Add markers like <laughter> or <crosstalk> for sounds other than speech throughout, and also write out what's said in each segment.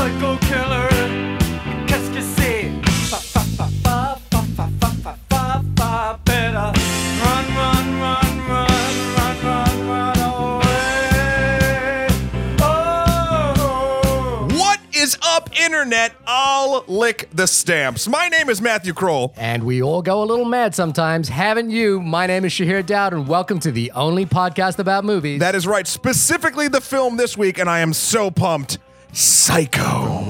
psycho killer. Qu'est-ce que c'est? Fa, fa, fa, fa, fa, fa, fa, fa, fa, fa. Better run, run, run, run, run, run, run away. Oh. What is up, internet? I'll lick the stamps. My name is Matthew Kroll. And we all go a little mad sometimes, haven't you? My name is Shahir Dowd, and welcome to the only podcast about movies. That is right, specifically the film this week, and I am so pumped. Psycho.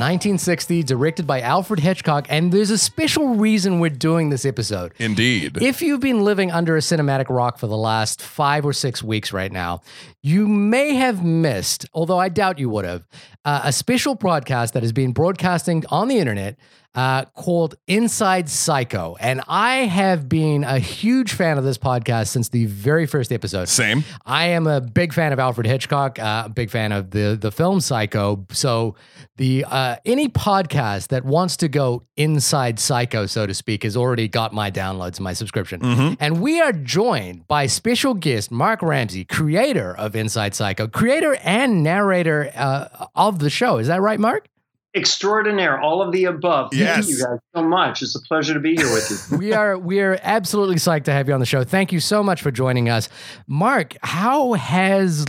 1960, directed by Alfred Hitchcock, and there's a special reason we're doing this episode. Indeed. If you've been living under a cinematic rock for the last five or six weeks right now, you may have missed, although I doubt you would have, uh, a special broadcast that has been broadcasting on the internet uh, called Inside Psycho. And I have been a huge fan of this podcast since the very first episode. Same. I am a big fan of Alfred Hitchcock, uh, a big fan of the the film Psycho. So the uh, any podcast that wants to go inside Psycho, so to speak, has already got my downloads and my subscription. And we are joined by special guest Mark Ramsey, creator of Inside Psycho, creator and narrator uh, of the show. Is that right, Mark? Extraordinaire, all of the above. Thank you guys so much. It's a pleasure to be here with you. <laughs> we are we are absolutely psyched to have you on the show. Thank you so much for joining us, Mark. How has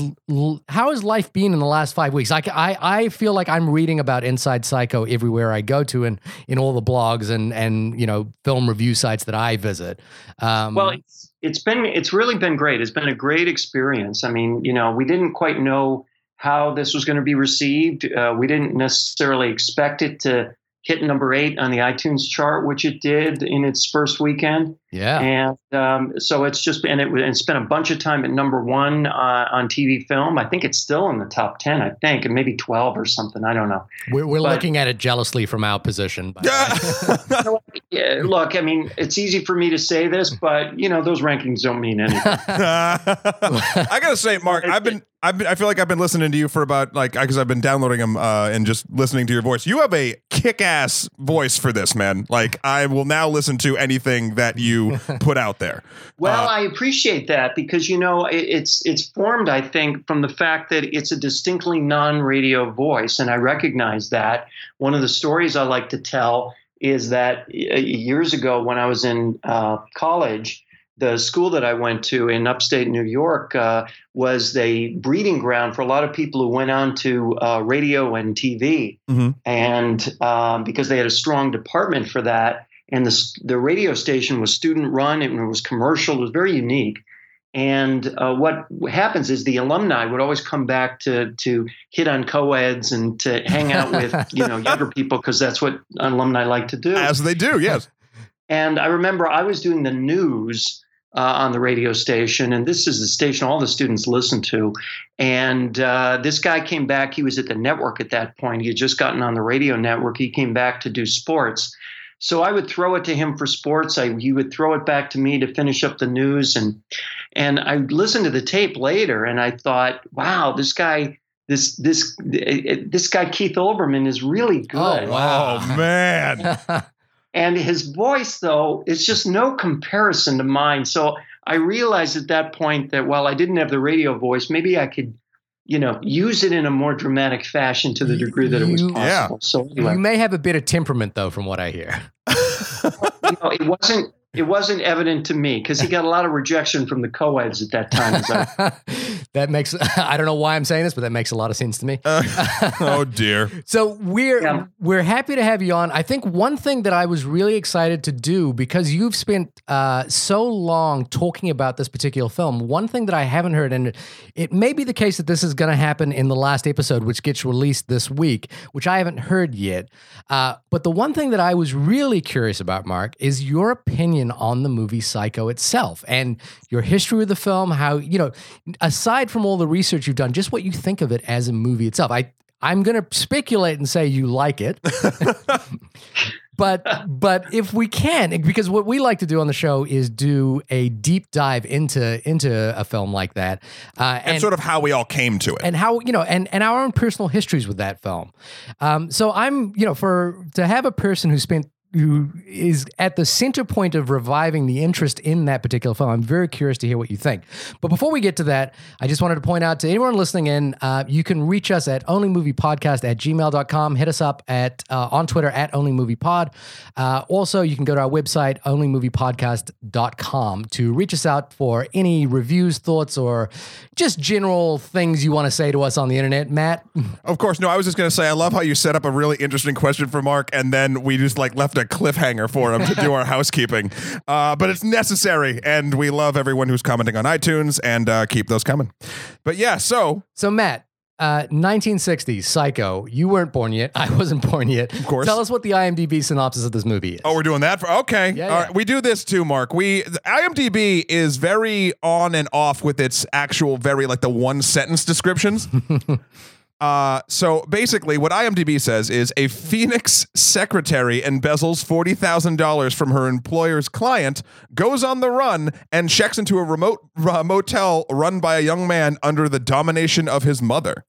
how has life been in the last five weeks? Like I I feel like I'm reading about Inside Psycho everywhere I go to, and in all the blogs and and you know film review sites that I visit. Um, well, it's, it's been it's really been great. It's been a great experience. I mean, you know, we didn't quite know how this was going to be received. Uh, we didn't necessarily expect it to hit number eight on the iTunes chart, which it did in its first weekend. yeah, And um, so it's just and it and spent a bunch of time at number one uh, on TV film. I think it's still in the top ten. I think, and maybe twelve or something. I don't know. we're we're but- looking at it jealously from our position. by the way. <laughs> Yeah, look, I mean, it's easy for me to say this, but you know, those rankings don't mean anything. <laughs> I gotta say, Mark, I've been, I've been, I feel like I've been listening to you for about like because I've been downloading them uh, and just listening to your voice. You have a kick-ass voice for this, man. Like I will now listen to anything that you <laughs> put out there. Well, Uh, I appreciate that because you know it, it's it's formed, I think, from the fact that it's a distinctly non-radio voice, and I recognize that. One of the stories I like to tell is that uh, years ago, when I was in uh, college, the school that I went to in upstate New York uh, was the breeding ground for a lot of people who went on to uh, radio and TV, Mhm. and um, because they had a strong department for that and the the radio station was student run and it was commercial. It was very unique. And uh, what happens is the alumni would always come back to to hit on co-eds and to hang out with <laughs> you know younger people because that's what alumni like to do. as they do, yes. And I remember I was doing the news uh, on the radio station, and this is the station all the students listen to. And uh, this guy came back. He was at the network at that point. He had just gotten on the radio network. He came back to do sports. So I would throw it to him for sports. I, he would throw it back to me to finish up the news, and and I listened to the tape later, and I thought, wow, this guy, this this this guy Keith Olbermann is really good. Oh, wow. Oh man. <laughs> And his voice, though, is just no comparison to mine. So I realized at that point that while I didn't have the radio voice, maybe I could, you know, use it in a more dramatic fashion to the degree that it was You- possible. Yeah. So anyway, you may have a bit of temperament though, from what I hear. <laughs> you know, it wasn't it wasn't evident to me because he got a lot of rejection from the co-eds at that time. As I, <laughs> that makes I don't know why I'm saying this, but that makes a lot of sense to me. Uh, oh dear. <laughs> So we're Yeah. we're happy to have you on. I think one thing that I was really excited to do because you've spent uh, so long talking about this particular film. One thing that I haven't heard, and it may be the case that this is going to happen in the last episode, which gets released this week, which I haven't heard yet. Uh, but the one thing that I was really curious about, Mark, is your opinion on the movie Psycho itself and your history with the film. How you know, aside from all the research you've done, just what you think of it as a movie itself. I I'm going to speculate and say you like it. <laughs> but but if we can because what we like to do on the show is do a deep dive into into a film like that uh, And, sort of how we all came to it. and how you know and and our own personal histories with that film um, so i'm you know for to have a person who spent who is at the center point of reviving the interest in that particular film. I'm very curious to hear what you think. But before we get to that, I just wanted to point out to anyone listening in, uh, you can reach us at onlymoviepodcast at gmail.com. Hit us up at uh, on Twitter at onlymoviepod. Uh, also, you can go to our website, onlymoviepodcast.com, to reach us out for any reviews, thoughts, or just general things you want to say to us on the internet. Matt? Of course, no. I was just going to say, I love how you set up a really interesting question for Mark, and then we just like left a cliffhanger for him to do our <laughs> housekeeping. Uh, but it's necessary, and we love everyone who's commenting on iTunes, and uh, keep those coming. But yeah, so So, Matt, uh, 1960s, Psycho. You weren't born yet. I wasn't born yet. Of course. Tell us what the IMDb synopsis of this movie is. Oh, we're doing that for okay. Yeah, All yeah. right, we do this too, Mark. We IMDb is very on and off with its actual very like the one sentence descriptions. <laughs> Uh, so basically, what IMDb says is a Phoenix secretary embezzles forty thousand dollars from her employer's client, goes on the run, and checks into a remote uh, motel run by a young man under the domination of his mother.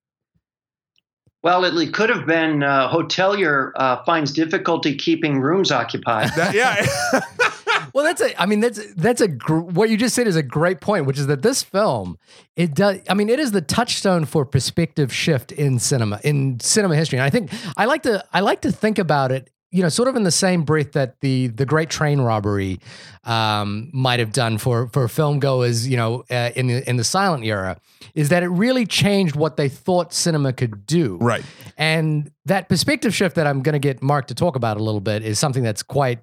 Well, it, it could have been uh, hotelier uh, finds difficulty keeping rooms occupied. That, yeah, <laughs> Well, that's a. I mean, that's that's a. Gr- what you just said is a great point, which is that this film, it does. I mean, it is the touchstone for perspective shift in cinema in cinema history. And I think I like to I like to think about it. You know, sort of in the same breath that the the Great Train Robbery um, might have done for for film goers. You know, uh, in the in the silent era, is that it really changed what they thought cinema could do. right. And that perspective shift that I'm going to get Mark to talk about a little bit is something that's quite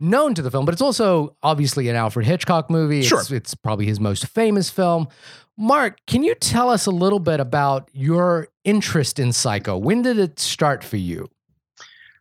known to the film, but it's also obviously an Alfred Hitchcock movie. Sure. It's, it's probably his most famous film. Mark, can you tell us a little bit about your interest in Psycho? When did it start for you?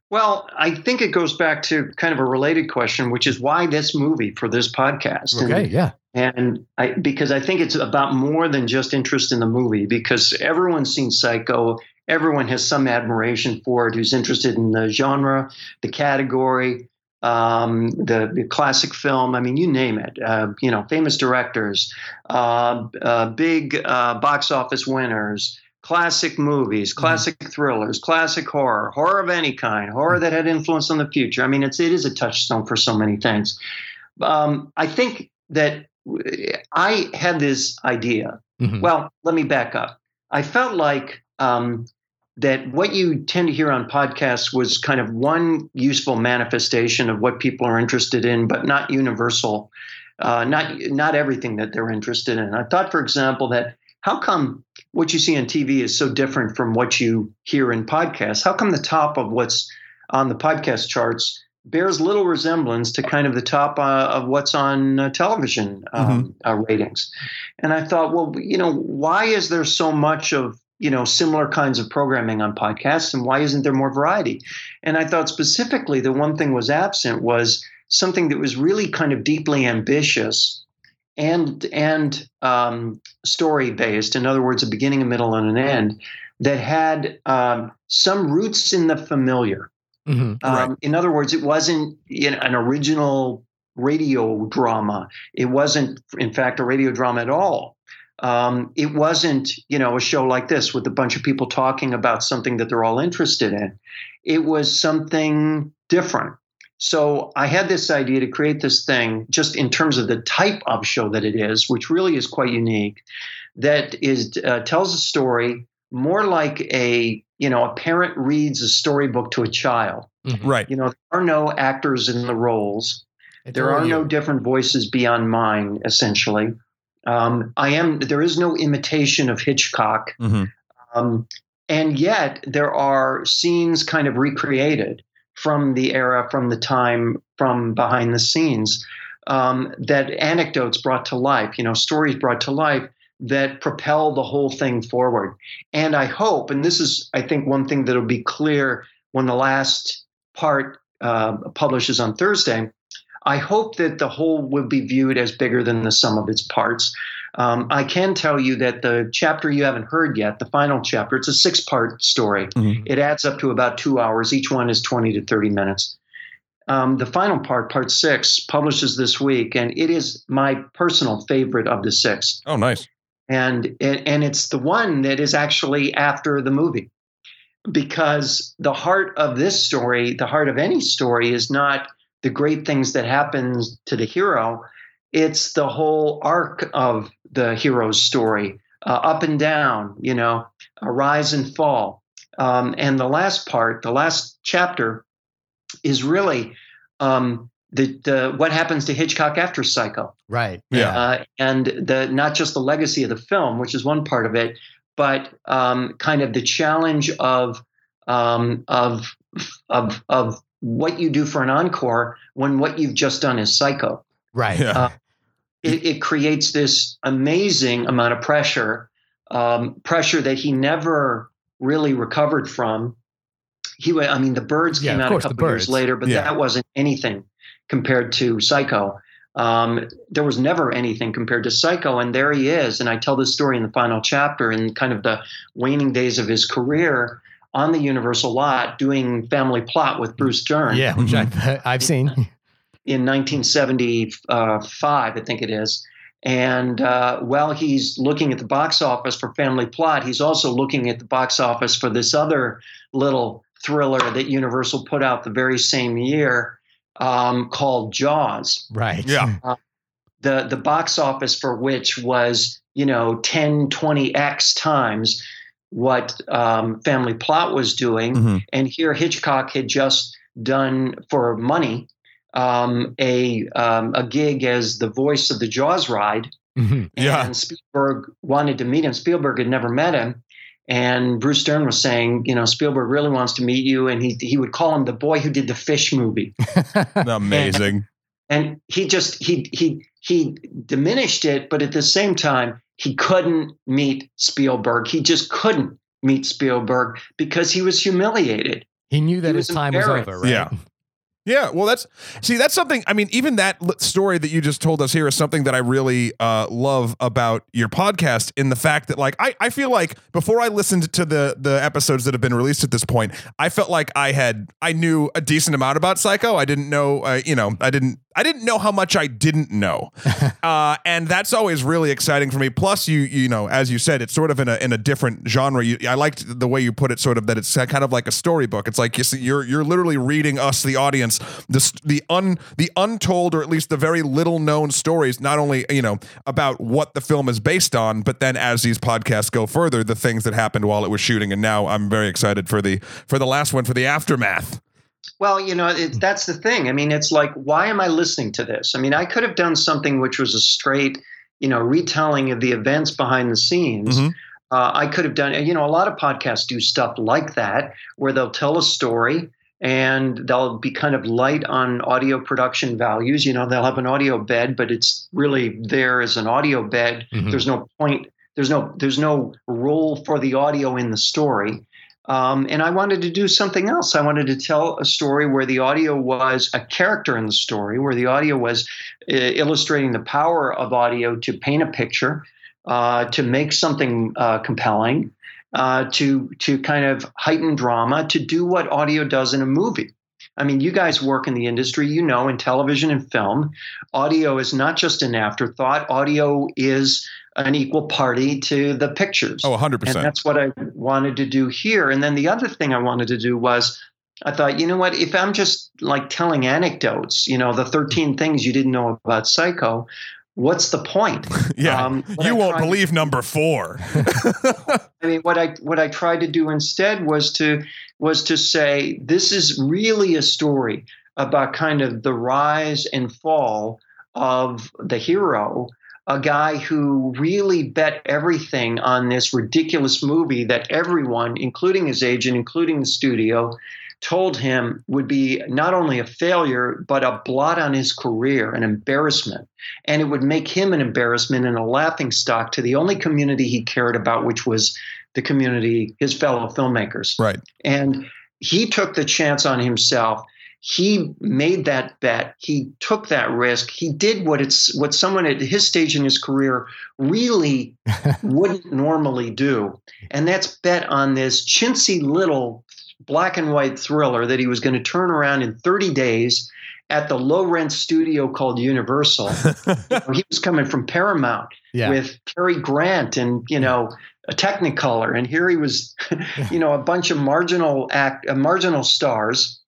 Well, I think it goes back to kind of a related question, which is why this movie for this podcast? And- Okay, yeah. And I, because I think it's about more than just interest in the movie, because everyone's seen Psycho, everyone has some admiration for it who's interested in the genre, the category, um, the, the classic film. I mean, you name it. Uh, you know, famous directors, uh, uh, big uh, box office winners. Classic movies, classic thrillers, classic horror, horror of any kind, horror that had influence on the future. I mean, it's it is a touchstone for so many things. Um, I think that I had this idea. Mhm. Well, let me back up. I felt like um, that what you tend to hear on podcasts was kind of one useful manifestation of what people are interested in, but not universal. Uh, not not everything that they're interested in. I thought, for example, that how come what you see on TV is so different from what you hear in podcasts? How come the top of what's on the podcast charts bears little resemblance to kind of the top uh, of what's on uh, television um, uh, ratings. And I thought, well, you know, why is there so much of you know similar kinds of programming on podcasts, and why isn't there more variety? And I thought specifically, the one thing was absent was something that was really kind of deeply ambitious and and um, story based. In other words, a beginning, a middle, and an end that had um, some roots in the familiar. Mhm. Um, In other words, it wasn't you know, an original radio drama. It wasn't, in fact, a radio drama at all. Um, it wasn't, you know, a show like this with a bunch of people talking about something that they're all interested in. It was something different. So I had this idea to create this thing just in terms of the type of show that it is, which really is quite unique. That is uh, tells a story more like a you know a parent reads a storybook to a child. Mhm. Right. You know, there are no actors in the roles. It's There all are no different voices beyond mine. Essentially, um, I am. There is no imitation of Hitchcock, Mhm. um, and yet there are scenes kind of recreated from the era, from the time, from behind the scenes. Um, that anecdotes brought to life, you know, stories brought to life that propel the whole thing forward. And I hope, and this is, I think, one thing that'll be clear when the last part uh, publishes on Thursday. I hope that the whole will be viewed as bigger than the sum of its parts. Um, I can tell you that the chapter you haven't heard yet, the final chapter, it's a six part story. Mhm. It adds up to about two hours. Each one is 20 to 30 minutes. Um, the final part, part six, publishes this week, and it is my personal favorite of the six Oh, nice. and and and it's the one that is actually after the movie. because the heart of this story, the heart of any story, is not the great things that happen to the hero. It's the whole arc of the hero's story, uh, up and down, you know, a rise and fall. Um, and the last part, the last chapter, is really um, the, the what happens to Hitchcock after Psycho. Right. Yeah. Uh, and the not just the legacy of the film, which is one part of it, but um, kind of the challenge of um, of of of what you do for an encore when what you've just done is Psycho. Right. Yeah. Uh, It, it creates this amazing amount of pressure, um, pressure that he never really recovered from. He, wa- I mean, the birds came of out a course, The couple years later, but Yeah. that wasn't anything compared to Psycho. Um, there was never anything compared to Psycho, and there he is. And I tell this story in the final chapter, in kind of the waning days of his career on the Universal lot, doing Family Plot with Bruce Dern yeah, which I've, <laughs> I've seen. in 1975, I think it is. And uh, while he's looking at the box office for Family Plot, he's also looking at the box office for this other little thriller that Universal put out the very same year um, called Jaws. Right. Yeah. The, the box office for which was, you know, 10, 20x times what um, Family Plot was doing. Mhm. And here Hitchcock had just done for money um, a um, a gig as the voice of the Jaws ride, Mhm. Yeah. and Spielberg wanted to meet him. Spielberg had never met him, and Bruce Dern was saying, you know, Spielberg really wants to meet you, and he he would call him the boy who did the Fish movie, <laughs> Amazing. and he just he he he diminished it, but at the same time he couldn't meet Spielberg. He just couldn't meet Spielberg because he was humiliated. He knew that He his was time was over, right? Yeah. Yeah, well, that's see, that's something. I mean, even that story that you just told us here is something that I really uh, love about your podcast. In the fact that, like, I, I feel like before I listened to the the episodes that have been released at this point, I felt like I had I knew a decent amount about Psycho. I didn't know, uh, you know, I didn't I didn't know how much I didn't know, <laughs> uh, and that's always really exciting for me. Plus, you you know, as you said, it's sort of in a in a different genre. You, I liked the way you put it, sort of that it's kind of like a storybook. It's like you see, you're you're literally reading us, the audience, the the un the untold or at least the very little known stories. Not only you know about what the film is based on, but then as these podcasts go further, the things that happened while it was shooting. And now I'm very excited for the for the last one for the aftermath. Well, you know, it, that's the thing. I mean, it's like, why am I listening to this? I mean, I could have done something which was a straight, you know, retelling of the events behind the scenes. Mhm. Uh, I could have done, you know, a lot of podcasts do stuff like that, where they'll tell a story and they'll be kind of light on audio production values. You know, they'll have an audio bed, but it's really there as an audio bed. Mhm. There's no point. There's no. There's no role for the audio in the story. Um, and I wanted to do something else. I wanted to tell a story where the audio was a character in the story, where the audio was uh, illustrating the power of audio to paint a picture, uh, to make something uh, compelling, uh, to to kind of heighten drama, to do what audio does in a movie. I mean, you guys work in the industry, you know, in television and film, audio is not just an afterthought. Audio is an equal party to the pictures. Oh, 100 And percent. that's what I wanted to do here. And then the other thing I wanted to do was I thought, you know what, if I'm just like telling anecdotes, you know, the 13 <laughs> things you didn't know about Psycho, what's the point? <laughs> Yeah, um, you I won't believe number four. <laughs> I mean, what I what I tried to do instead was to was to say this is really a story about kind of the rise and fall of the hero, a guy who really bet everything on this ridiculous movie that everyone, including his agent, including the studio, told him would be not only a failure but a blot on his career, an embarrassment, and it would make him an embarrassment and a laughing stock to the only community he cared about, which was the community, his fellow filmmakers. right. And he took the chance on himself. He made that bet. He took that risk. He did what it's what someone at his stage in his career really <laughs> wouldn't normally do, and that's bet on this chintzy little black and white thriller that he was going to turn around in 30 days at the low rent studio called Universal. <laughs> He was coming from Paramount Yeah. with Cary Grant and you know a Technicolor, and here he was, <laughs> you know, a bunch of marginal act, uh, marginal stars,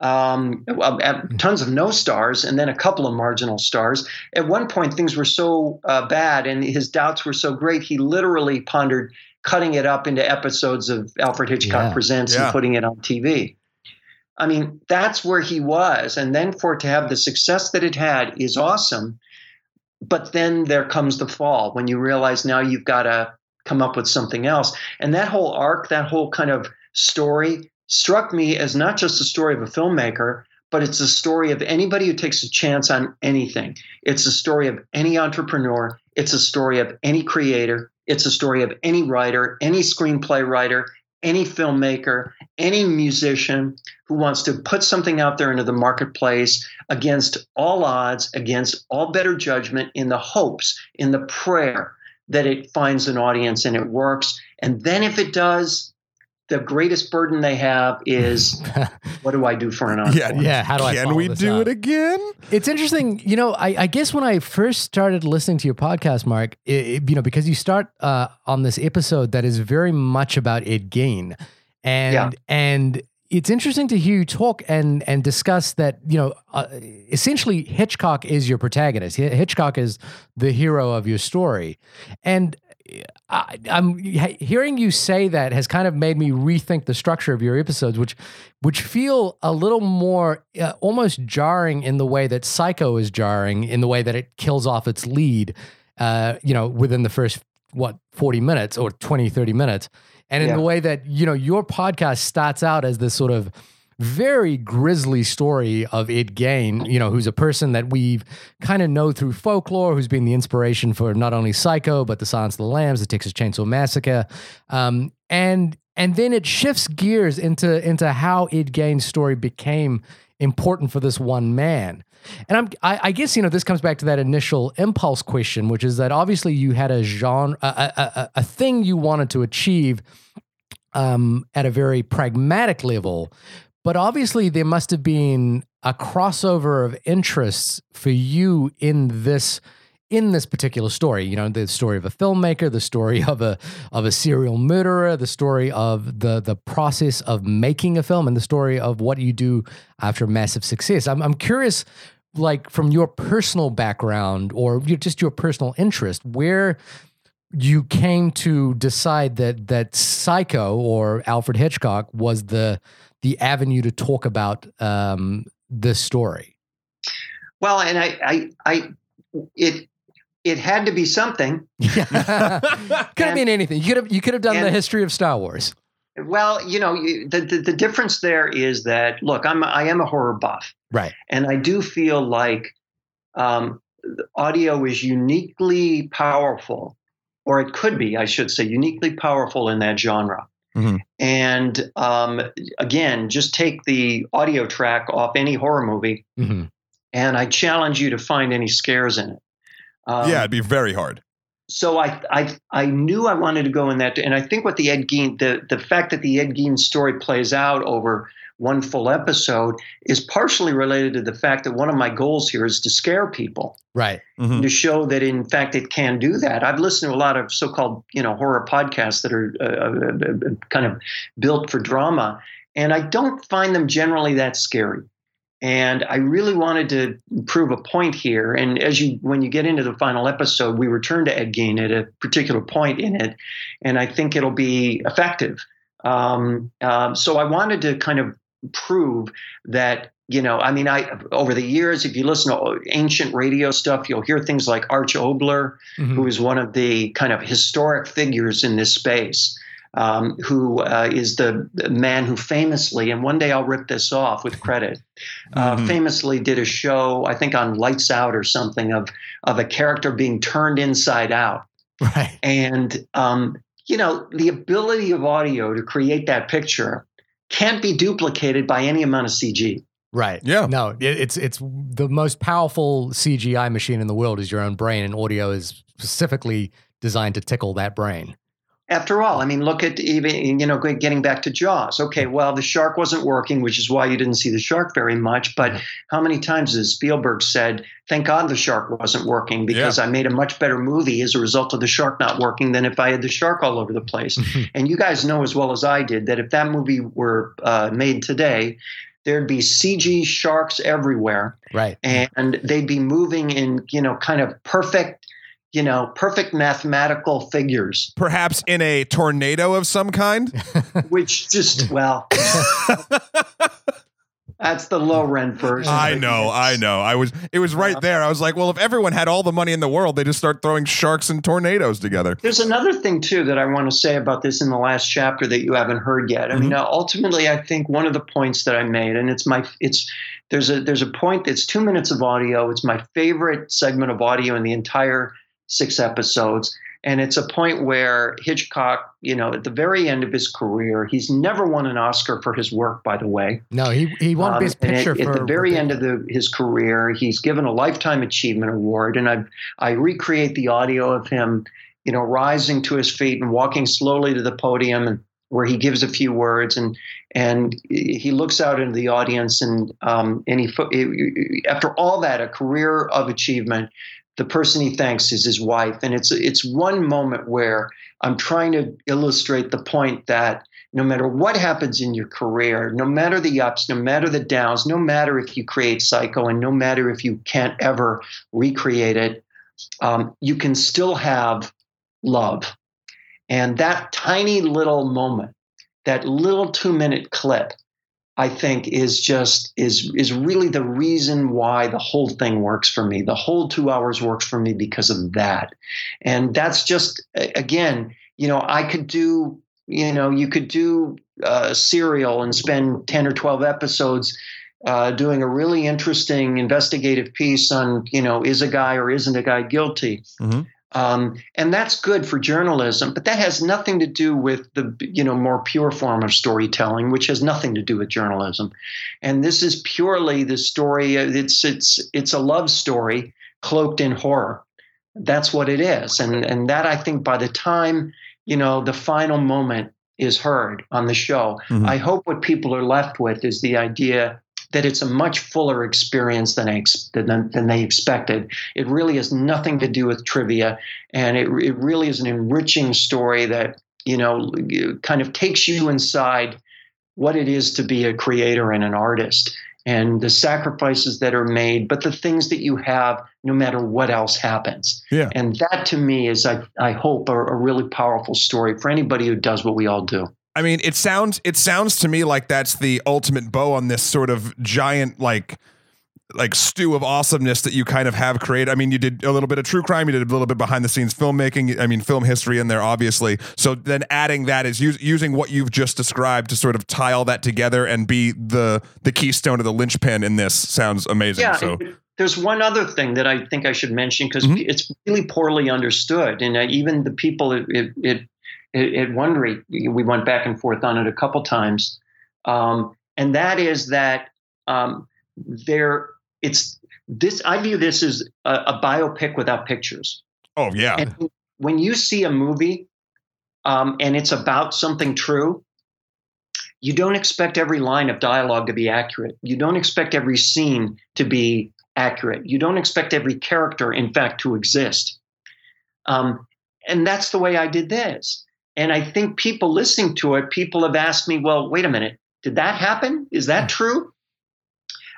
um, uh, uh, tons of no stars, and then a couple of marginal stars. At one point, things were so uh, bad, and his doubts were so great, he literally pondered cutting it up into episodes of Alfred Hitchcock Yeah. Presents Yeah. and putting it on TV. I mean, that's where he was. And then for it to have the success that it had is awesome. But then there comes the fall when you realize now you've got to come up with something else. And that whole arc, that whole kind of story struck me as not just a story of a filmmaker, but it's a story of anybody who takes a chance on anything. It's a story of any entrepreneur. It's a story of any creator. It's a story of any writer, any screenplay writer, any filmmaker, any musician who wants to put something out there into the marketplace against all odds, against all better judgment, in the hopes, in the prayer that it finds an audience and it works. And then if it does, the greatest burden they have is <laughs> what do I do for an encore? Yeah, Yeah, how do I Can we this do up? it again? It's interesting, you know. I, I guess when I first started listening to your podcast, Mark, it, it- you know, because you start uh, on this episode that is very much about Ed Gein, and Yeah. and it's interesting to hear you talk and and discuss that. You know, uh, essentially Hitchcock is your protagonist. Hitchcock is the hero of your story, and. I, I'm hearing you say that has kind of made me rethink the structure of your episodes, which which feel a little more uh, almost jarring in the way that Psycho is jarring, in the way that it kills off its lead, uh, you know, within the first what 40 minutes or 20 30 minutes and in Yeah. the way that you know your podcast starts out as this sort of very grisly story of Ed Gein, you know, who's a person that we've kind of know through folklore, who's been the inspiration for not only Psycho but The Silence of the Lambs, The Texas Chainsaw Massacre, um, and and then it shifts gears into into how Ed Gein's story became important for this one man. And I'm, I, I guess you know this comes back to that initial impulse question, which is that obviously you had a genre, a, a, a, a thing you wanted to achieve um, at a very pragmatic level, but obviously there must have been a crossover of interests for you in this in this particular story. You know, the story of a filmmaker, the story <laughs> of a of a serial murderer, the story of the the process of making a film, and the story of what you do after massive success. I'm I'm curious, like from your personal background or just your personal interest, where you came to decide that that Psycho or Alfred Hitchcock was the the avenue to talk about um, this story. Well, and I, I, I, it, it had to be something. <laughs> could have been anything. You could have you could have done the history of Star Wars. Well, you know, the, the the difference there is that look, I'm I am a horror buff, Right. and I do feel like um, audio is uniquely powerful, or it could be, I should say, uniquely powerful in that genre. Mhm. And um, again, just take the audio track off any horror movie, hmm and I challenge you to find any scares in it. Um, yeah, it'd be very hard. so I, I I knew I wanted to go in that, and I think what the Ed Gein, the the fact that the Ed Gein story plays out over one full episode is partially related to the fact that one of my goals here is to scare people, Right. Mhm. to show that in fact it can do that. I've listened to a lot of so-called you know horror podcasts that are uh, uh, uh, kind of built for drama, and I don't find them generally that scary. And I really wanted to prove a point here. And as you, when you get into the final episode, we return to Ed Gein at a particular point in it, and I think it'll be effective. Um, um, so I wanted to kind of prove that you know, I mean, I over the years, if you listen to ancient radio stuff, you'll hear things like Arch Oboler, Mhm. who is one of the kind of historic figures in this space, um, who uh, is the, man who famously, and one day I'll rip this off with credit, uh, Mhm. famously did a show, I think on Lights Out or something, of of a character being turned inside out, Right. and um, you know, the ability of audio to create that picture can't be duplicated by any amount of CG. Right. Yeah. No, it's it's the most powerful CGI machine in the world is your own brain, and audio is specifically designed to tickle that brain. After all, I mean, look at even you know getting back to Jaws. Okay, mm-hmm. well, the shark wasn't working, which is why you didn't see the shark very much. But mm-hmm. how many times has Spielberg said, "Thank God the shark wasn't working because I made a much better movie as a result of the shark not working than if I had the shark all over the place." Mm-hmm. and you guys know as well as I did that if that movie were uh, made today, there'd be CG sharks everywhere, Right. and they'd be moving in you know kind of perfect you know perfect mathematical figures Perhaps in a tornado of some kind. <laughs> which just well <laughs> that's the low rent version I know, I know. I was it was right there. I was like, well, if everyone had all the money in the world, they just start throwing sharks and tornadoes together. there's another thing too that i want to say about this in the last chapter that you haven't heard yet i mean uh, ultimately i think one of the points that i made and it's my it's there's a there's a point that's two minutes of audio it's my favorite segment of audio in the entire six episodes and it's a point where hitchcock you know at the very end of his career he's never won an oscar for his work by the way No, he he won Um, Best Picture at, for at the very end of the, his career. He's given a lifetime achievement award, and I I recreate the audio of him, you know, rising to his feet and walking slowly to the podium, and where he gives a few words, and and he looks out into the audience, and um and he after all that, a career of achievement. The person he thanks is his wife, and it's it's one moment where I'm trying to illustrate the point that no matter what happens in your career, no matter the ups, no matter the downs, no matter if you create Psycho, and no matter if you can't ever recreate it, um, you can still have love. And that tiny little moment, that little two minute clip, I think is just is is really the reason why the whole thing works for me. The whole two hours works for me because of that, and that's just again, you know, I could do you know you could do uh, serial and spend 10 or 12 episodes uh, doing a really interesting investigative piece on you know is a guy or isn't a guy guilty Mhm. Um, and that's good for journalism but that has nothing to do with the you know more pure form of storytelling which has nothing to do with journalism. And this is purely the story it's it's it's a love story cloaked in horror. That's what it is. And and that i think by the time you know the final moment is heard on the show Mhm. i hope what people are left with is the idea that it's a much fuller experience than, I than, than they expected. It really has nothing to do with trivia, and it, it really is an enriching story that you know kind of takes you inside what it is to be a creator and an artist, and the sacrifices that are made, but the things that you have, no matter what else happens. Yeah. And that to me is, I, I hope, a, a really powerful story for anybody who does what we all do. I mean, it sounds it sounds to me like that's the ultimate bow on this sort of giant like like stew of awesomeness that you kind of have created. I mean, you did a little bit of true crime, you did a little bit behind the scenes filmmaking. I mean, film history in there, obviously. So then adding that is us- using what you've just described to sort of tie all that together and be the the keystone of the linchpin in this sounds amazing. Yeah. so There's one other thing that I think I should mention because Mhm. it's really poorly understood, and uh, even the people at, at, at, at Wondery, we went back and forth on it a couple times, um, and that is that um, there it's this. I view this as a, a biopic without pictures. oh yeah, And when you see a movie um, and it's about something true, you don't expect every line of dialogue to be accurate. You don't expect every scene to be accurate. You don't expect every character, in fact, to exist. Um, and that's the way I did this. And I think people listening to it, people have asked me, well, wait a minute, did that happen? Is that true?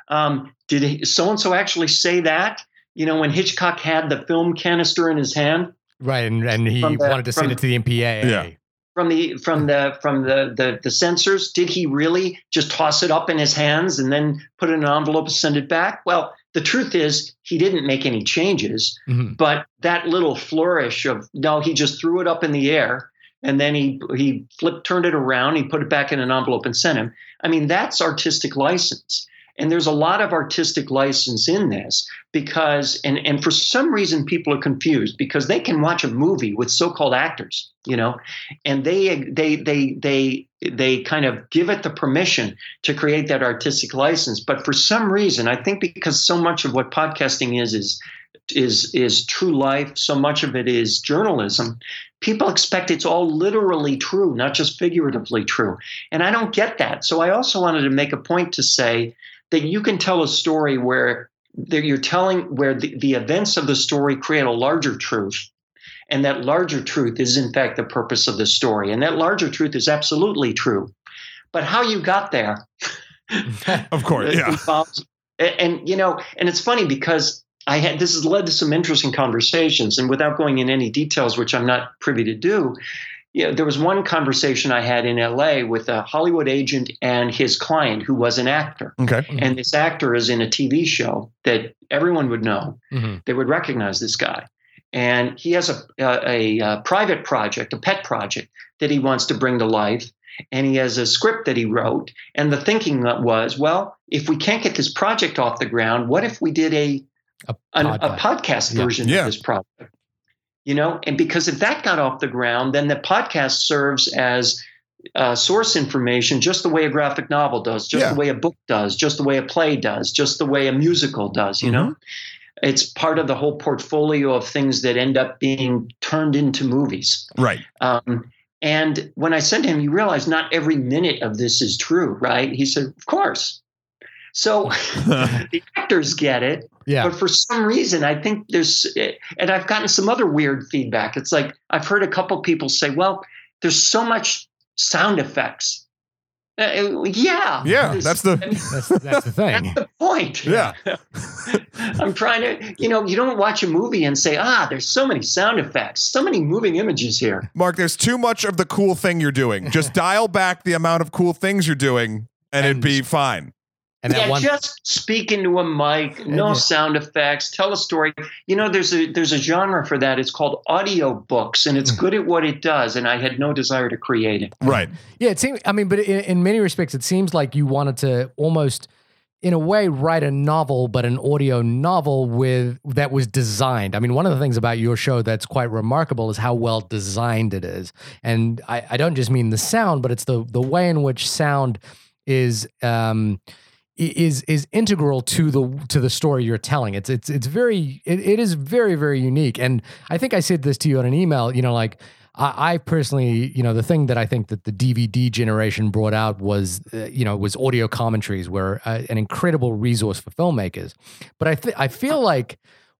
Um, did so and so actually say that? You know, when Hitchcock had the film canister in his hand, right, and, and he the- wanted to send it to the MPA. Yeah. from the from the from the, the the censors did he really just toss it up in his hands and then put it in an envelope and send it back well the truth is he didn't make any changes Mhm. but that little flourish of no he just threw it up in the air and then he he flipped turned it around he put it back in an envelope and sent him. I mean that's artistic license. And there's a lot of artistic license in this because and and for some reason people are confused because they can watch a movie with so-called actors you know? And they they they they they kind of give it the permission to create that artistic license. But for some reason i think because so much of what podcasting is is is is true life so much of it is journalism people expect it's all literally true, not just figuratively true. And I don't get that. So I also wanted to make a point to say that you can tell a story where you're telling where the, the events of the story create a larger truth and that larger truth is in fact the purpose of the story and that larger truth is absolutely true but how you got there <laughs> Of course, <laughs> yeah. involves- and, you know and it's funny because i had this has led to some interesting conversations and without going in any details which i'm not privy to do you know, there was one conversation i had in la with a hollywood agent and his client who was an actor Okay. and this actor is in a TV show that everyone would know. Mhm. They would recognize this guy, and he has a, a, a private project, a pet project that he wants to bring to life. And he has a script that he wrote. And the thinking was, well, if we can't get this project off the ground, what if we did a A an, a podcast. podcast Yeah. version Yeah. of this project? You know, and because if that got off the ground, then the podcast serves as uh, source information just the way a graphic novel does, just Yeah. the way a book does, just the way a play does, just the way a musical does, you know? It's part of the whole portfolio of things that end up being turned into movies. Right. Um, and when I said to him, you realize not every minute of this is true, right? He said, of course. So <laughs> <laughs> the actors get it, Yeah. but for some reason, I think there's, and I've gotten some other weird feedback. It's like I've heard a couple people say, well, there's so much sound effects. Uh, yeah. yeah. There's- That's the. <laughs> That's, that's the thing. that's the point. Yeah. I'm trying to, you know, you don't watch a movie and say, ah, there's so many sound effects, so many moving images here. Mark, there's too much of the cool thing you're doing. Just dial back the amount of cool things you're doing, and, it'd be fine. And yeah, one. just speak into a mic, no Yeah. sound effects, tell a story. You know, there's a there's a genre for that. It's called audio books, and it's good at what it does. And I had no desire to create it. Right. Yeah, it seems. I mean, but in, in many respects, it seems like you wanted to almost, in a way, write a novel, but an audio novel with that was designed. I mean, one of the things about your show that's quite remarkable is how well designed it is, and I, I don't just mean the sound, but it's the the way in which sound is. Um, is is integral to the to the story you're telling. It's it's it's very it, it is very very unique. And I think I said this to you on an email. You know, like I, I personally, you know, the thing that I think that the DVD generation brought out was, uh, you know, was audio commentaries were uh, an incredible resource for filmmakers. But I th- I feel like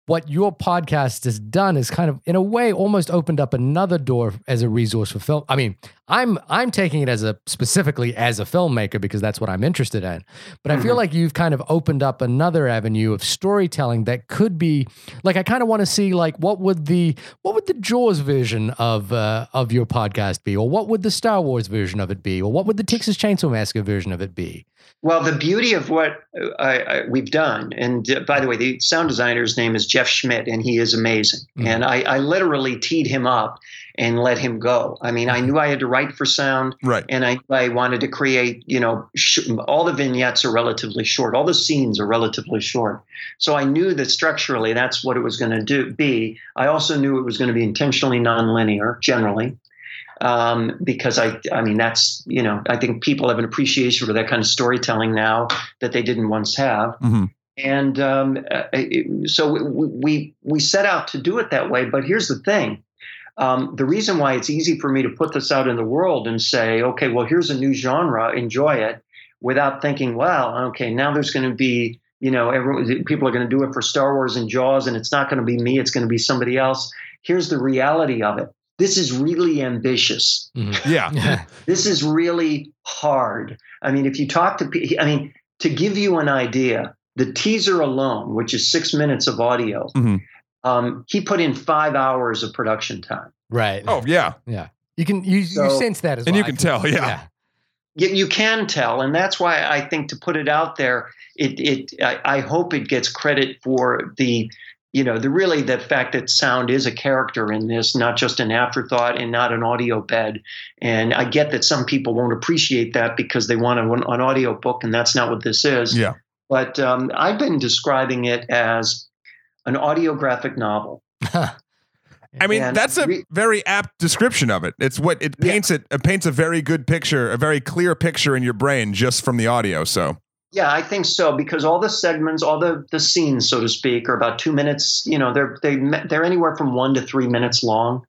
what your podcast has done is kind of in a way almost opened up another door as a resource for film. I mean, I'm I'm taking it as a specifically as a filmmaker because that's what I'm interested in. But I feel like you've kind of opened up another avenue of storytelling that could be like I kind of want to see like what would the what would the Jaws version of uh, of your podcast be, or what would the Star Wars version of it be, or what would the Texas Chainsaw Massacre version of it be? Well, the beauty of what I, I, we've done, and uh, by the way, the sound designer's name is Jeff Schmidt, and he is amazing. Mhm. And I, I literally teed him up and let him go. I mean, I knew I had to write for sound, Right. and I, I wanted to create, you know, sh- all the vignettes are relatively short, all the scenes are relatively short. So I knew that structurally that's what it was going to do be. I also knew it was going to be intentionally nonlinear, generally um, because I, I mean, that's you know, I think people have an appreciation for that kind of storytelling now that they didn't once have, Mhm. and um, uh, it- so we, we we set out to do it that way. But here's the thing. Um, the reason why it's easy for me to put this out in the world and say, okay, well, here's a new genre, enjoy it, without thinking, well, okay, now there's going to be, you know, everyone, people are going to do it for Star Wars and Jaws, and it's not going to be me, it's going to be somebody else. Here's the reality of it. This is really ambitious. <laughs> Yeah. This is really hard. I mean, if you talk to people, I mean, to give you an idea, the teaser alone, which is six minutes of audio, Mhm. um, he put in five hours of production time. right. Oh yeah. yeah. You can you, you sense that as well. And well. you can tell, yeah. You, you can tell, and that's why I think to put it out there, it it I, I hope it gets credit for the you know the really the fact that sound is a character in this, not just an afterthought and not an audio bed. And I get that some people won't appreciate that because they want an, an audio book, and that's not what this is. Yeah. But um, I've been describing it as an audiographic novel. <laughs> I mean, And that's a re- very apt description of it. It's what it Yeah. paints it, it paints a very good picture, a very clear picture in your brain just from the audio. So Yeah, I think so because all the segments, all the the scenes, so to speak, are about two minutes. You know, they're they they're anywhere from one to three minutes long,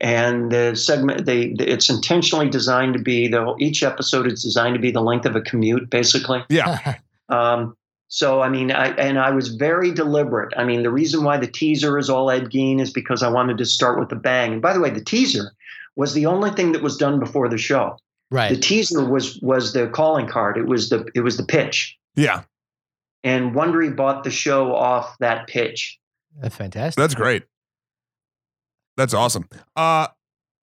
and the segment they it's intentionally designed to be the each episode is designed to be the length of a commute, basically. Yeah. <laughs> Um, so I mean, I and I was very deliberate. I mean, the reason why the teaser is all Ed Gein is because I wanted to start with a bang. And by the way, the teaser was the only thing that was done before the show. The teaser was was the calling card. It was the it was the pitch. Yeah. And Wondery bought the show off that pitch. That's Fantastic. That's great. That's awesome. Uh,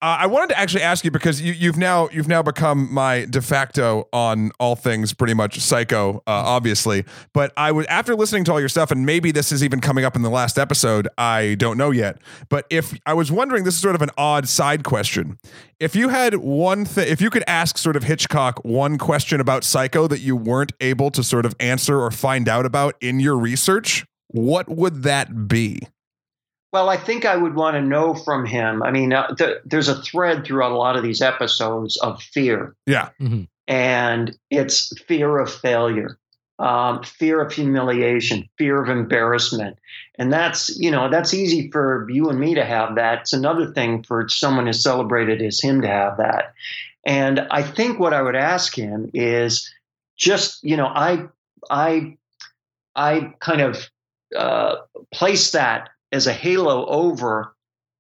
uh, I wanted to actually ask you because you, you've now you've now become my de facto on all things pretty much psycho, uh, obviously. But I would after listening to all your stuff, and maybe this is even coming up in the last episode. I don't know yet. But if I was wondering, this is sort of an odd side question. If you had one thing, if you could ask sort of Hitchcock one question about Psycho that you weren't able to sort of answer or find out about in your research, what would that be? Well, I think I would want to know from him. I mean, uh, th- there's a thread throughout a lot of these episodes of fear, Yeah. and it's fear of failure, um, fear of humiliation, fear of embarrassment, and that's you know that's easy for you and me to have that. It's another thing for someone as celebrated as him to have that. And I think what I would ask him is just you know I I I kind of uh, place that as a halo over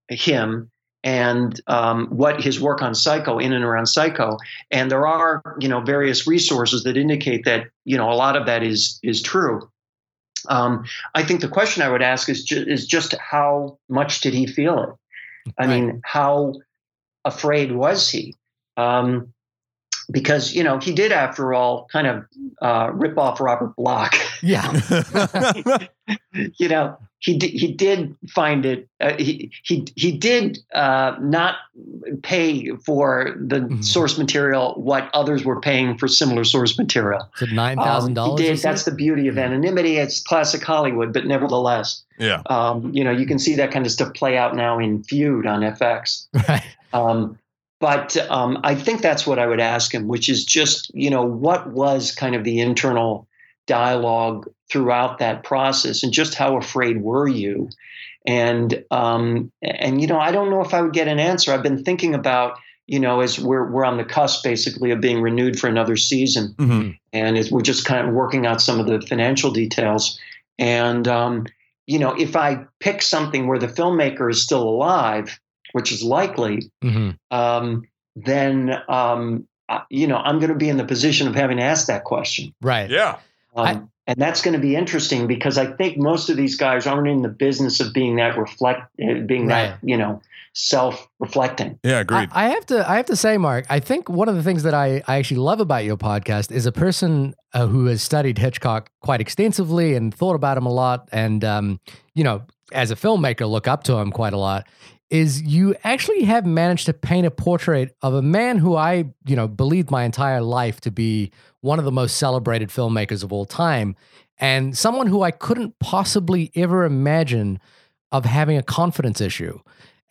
him and um, what his work on Psycho, in and around Psycho, and there are you know various resources that indicate that you know a lot of that is is true. Um, I think the question I would ask is ju- is just how much did he feel it? I Right. mean, how afraid was he? Um, because you know he did, after all, kind of uh, rip off Robert Bloch Yeah. <laughs> <laughs> you know he did, he did find it uh, he he he did uh, not pay for the Mhm. source material what others were paying for similar source material. Is it nine thousand Um, dollars? he did. That's the beauty of anonymity. It's classic Hollywood, but nevertheless, yeah. um, you know, you can see that kind of stuff play out now in Feud on FX. <laughs> right. Um, but um, I think that's what I would ask him, which is just, you know, what was kind of the internal dialogue throughout that process, and just how afraid were you? And um, and you know, I don't know if I would get an answer. I've been thinking about, you know, as we're we're on the cusp basically of being renewed for another season, Mhm. and as we're just kind of working out some of the financial details. And um, you know, if I pick something where the filmmaker is still alive, which is likely, hmm um, then um, you know I'm going to be in the position of having to ask that question, Right. Yeah. Um, I- and that's going to be interesting because I think most of these guys aren't in the business of being that reflect, uh, being Right. that you know self-reflecting. Yeah. I, Agreed. I have to I have to say, Mark, I think one of the things that I, I actually love about your podcast is a person uh, who has studied Hitchcock quite extensively and thought about him a lot, and um, you know, as a filmmaker, look up to him quite a lot. Is you actually have managed to paint a portrait of a man who I you know believed my entire life to be one of the most celebrated filmmakers of all time, and someone who I couldn't possibly ever imagine of having a confidence issue.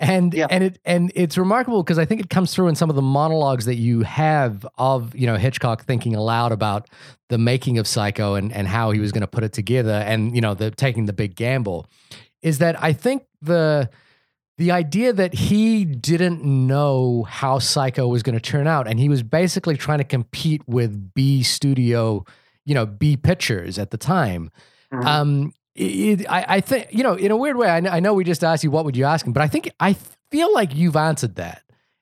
And Yeah. and it and it's remarkable because I think it comes through in some of the monologues that you have of you know Hitchcock thinking aloud about the making of Psycho and and how he was going to put it together and you know the taking the big gamble is that I think the the idea that he didn't know how Psycho was going to turn out and he was basically trying to compete with B studio you know B pictures at the time Mhm. um, it, I, I think you know, in a weird way. I know, I know we just asked you what would you ask him, but I think I feel like you've answered that,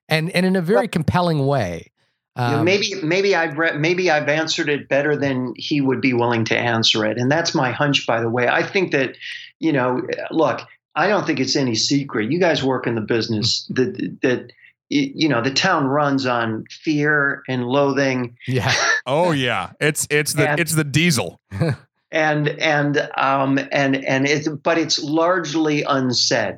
and and in a very compelling way. You know, Um, maybe maybe I've re- maybe I've answered it better than he would be willing to answer it, and that's my hunch. By the way, I think that you know, look, I don't think it's any secret. You guys work in the business that that you know the town runs on fear and loathing, yeah, oh yeah. It's it's the And- it's the diesel. and and um and and it's but it's largely unsaid.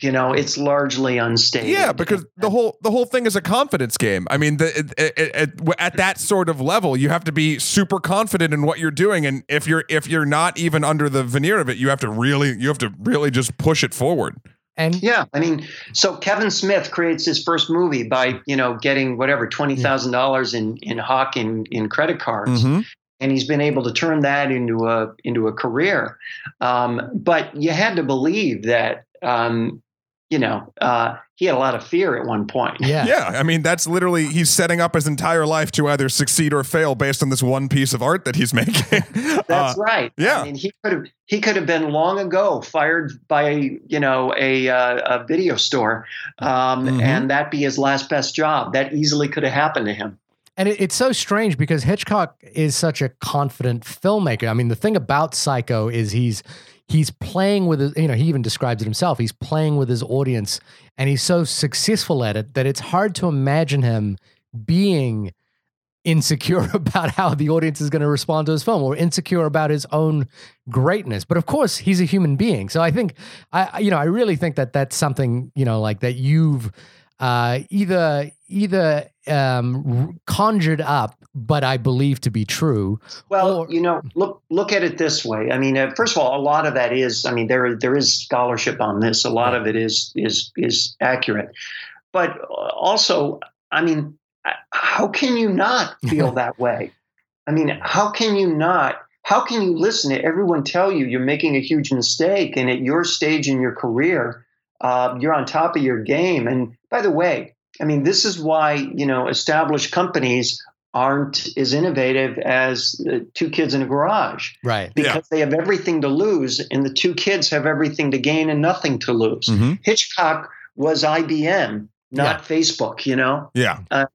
You know, it's largely unstable Yeah, because the whole the whole thing is a confidence game. I mean, the, it, it, it, at that sort of level, you have to be super confident in what you're doing, and if you're if you're not even under the veneer of it, you have to really you have to really just push it forward. and Yeah, I mean, so Kevin Smith creates his first movie by you know getting whatever twenty thousand dollars in in Hawk in in credit cards, Mhm. and he's been able to turn that into a into a career. Um, but you had to believe that um, you know uh, he had a lot of fear at one point. Yeah. Yeah, I mean that's literally he's setting up his entire life to either succeed or fail based on this one piece of art that he's making. <laughs> That's Uh, right. yeah. I mean, he could have he could have been long ago fired by you know a uh, a video store, um, Mhm. and that be his last best job. That easily could have happened to him. And it, it's so strange because Hitchcock is such a confident filmmaker. I mean, the thing about Psycho is he's he's playing with his, you know, he even describes it himself. He's playing with his audience and he's so successful at it that it's hard to imagine him being insecure <laughs> about how the audience is going to respond to his film or insecure about his own greatness. But of course, he's a human being. So I think I you know, I really think that that's something, you know, like that you've uh, either either um, conjured up, but I believe to be true. Well, Or- you know, look look at it this way. I mean, uh, first of all, a lot of that is. I mean, there there is scholarship on this. A lot of it is is is accurate, but also, I mean, uh, how can you not <laughs> feel that way? I mean, how can you not? How can you listen to everyone tell you you're making a huge mistake, and at your stage in your career, uh, you're on top of your game? And by the way, I mean, this is why you know established companies aren't as innovative as uh, two kids in a garage Right. Yeah. because they have everything to lose, and the two kids have everything to gain and nothing to lose. Mhm. Hitchcock was IBM, not Facebook. You know, Yeah, A-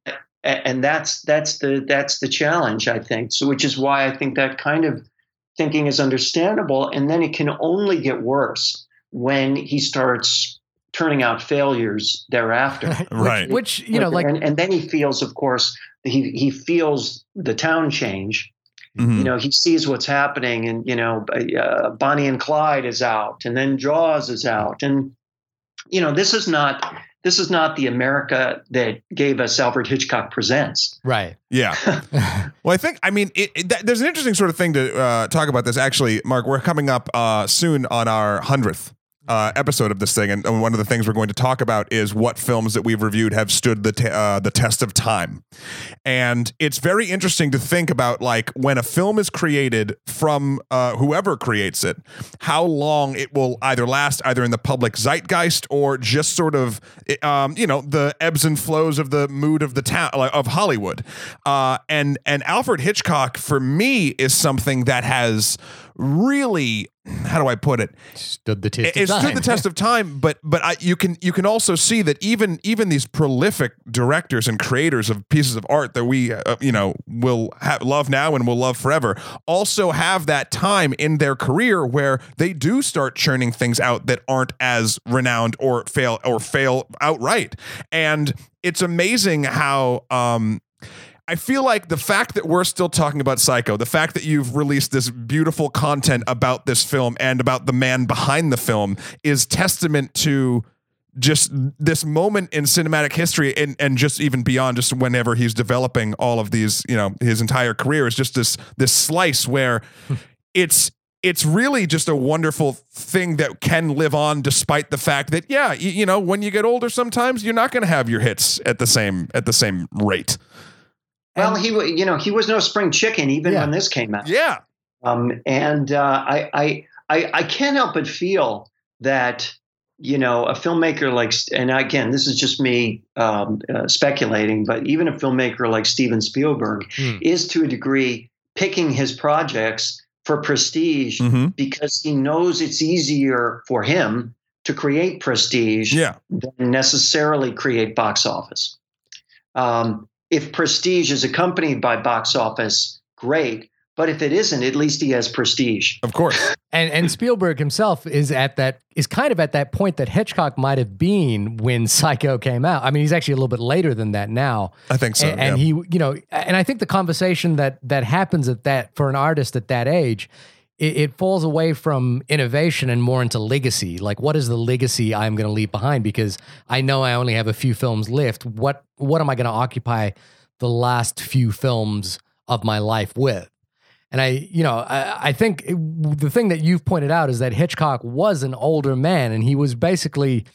and that's that's the that's the challenge, I think. So, which is why I think that kind of thinking is understandable, and then it can only get worse when he starts turning out failures thereafter. Right. Which, which, you know, like and, and then he feels, of course, he he feels the town change. Mhm. You know, he sees what's happening, and you know, uh, Bonnie and Clyde is out, and then Jaws is out, and you know, this is not this is not the America that gave us Alfred Hitchcock Presents. right. yeah. <laughs> Well, I think I mean it, it, that, there's an interesting sort of thing to uh, talk about this. Actually, Mark, we're coming up uh, soon on our hundredth. Uh, episode of this thing, and, and one of the things we're going to talk about is what films that we've reviewed have stood the te- uh, the test of time, and it's very interesting to think about like when a film is created from uh, whoever creates it, how long it will either last, either in the public zeitgeist or just sort of um, you know the ebbs and flows of the mood of the town of Hollywood, uh, and and Alfred Hitchcock for me is something that has really how do I put it? Stood the test it, it stood the test of time but but I, you can you can also see that even even these prolific directors and creators of pieces of art that we uh, you know will have love now and will love forever also have that time in their career where they do start churning things out that aren't as renowned or fail or fail outright. And it's amazing how um I feel like the fact that we're still talking about Psycho, the fact that you've released this beautiful content about this film and about the man behind the film is testament to just this moment in cinematic history and, and just even beyond just whenever he's developing all of these, you know, his entire career is just this this slice where hmm. it's it's really just a wonderful thing that can live on despite the fact that yeah, you, you know, when you get older sometimes you're not going to have your hits at the same at the same rate. Well, he you know he was no spring chicken even Yeah. when this came out. Yeah. Um, and uh, I, I, I, I can't help but feel that you know a filmmaker like, and again, this is just me um, uh, speculating, but even a filmmaker like Steven Spielberg Hmm. is to a degree picking his projects for prestige Mm-hmm. because he knows it's easier for him to create prestige Yeah. than necessarily create box office. Um, if prestige is accompanied by box office, great. But if it isn't, at least he has prestige. Of course. And and Spielberg himself is at that is kind of at that point that Hitchcock might have been when Psycho came out. I mean, he's actually a little bit later than that now. I think so. and, and yeah. he, you know, and I think the conversation that that happens at that for an artist at that age, it, it falls away from innovation and more into legacy. Like, what is the legacy I'm going to leave behind? Because I know I only have a few films left. What what am I going to occupy the last few films of my life with? And I, you know, I, I think it- the thing that you've pointed out is that Hitchcock was an older man, and he was basically